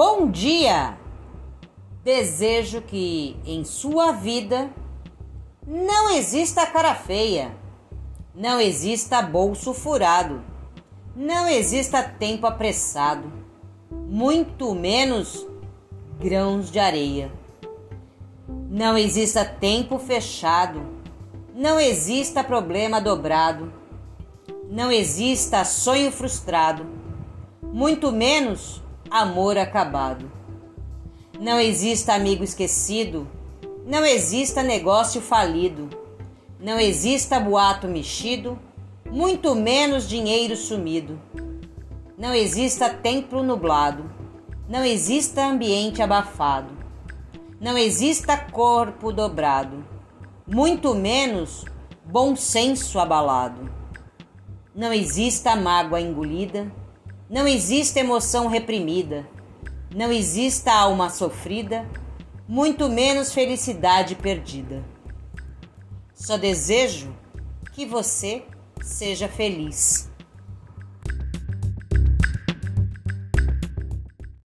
Bom dia! Desejo que em sua vida não exista cara feia, não exista bolso furado, não exista tempo apressado, muito menos grãos de areia. Não exista tempo fechado, não exista problema dobrado, não exista sonho frustrado, muito menos amor acabado. Não exista amigo esquecido, não exista negócio falido, não exista boato mexido, muito menos dinheiro sumido. Não exista templo nublado, não exista ambiente abafado, não exista corpo dobrado, muito menos bom senso abalado. Não exista mágoa engolida, não exista emoção reprimida não exista alma sofrida, muito menos felicidade perdida. Só desejo que você seja feliz.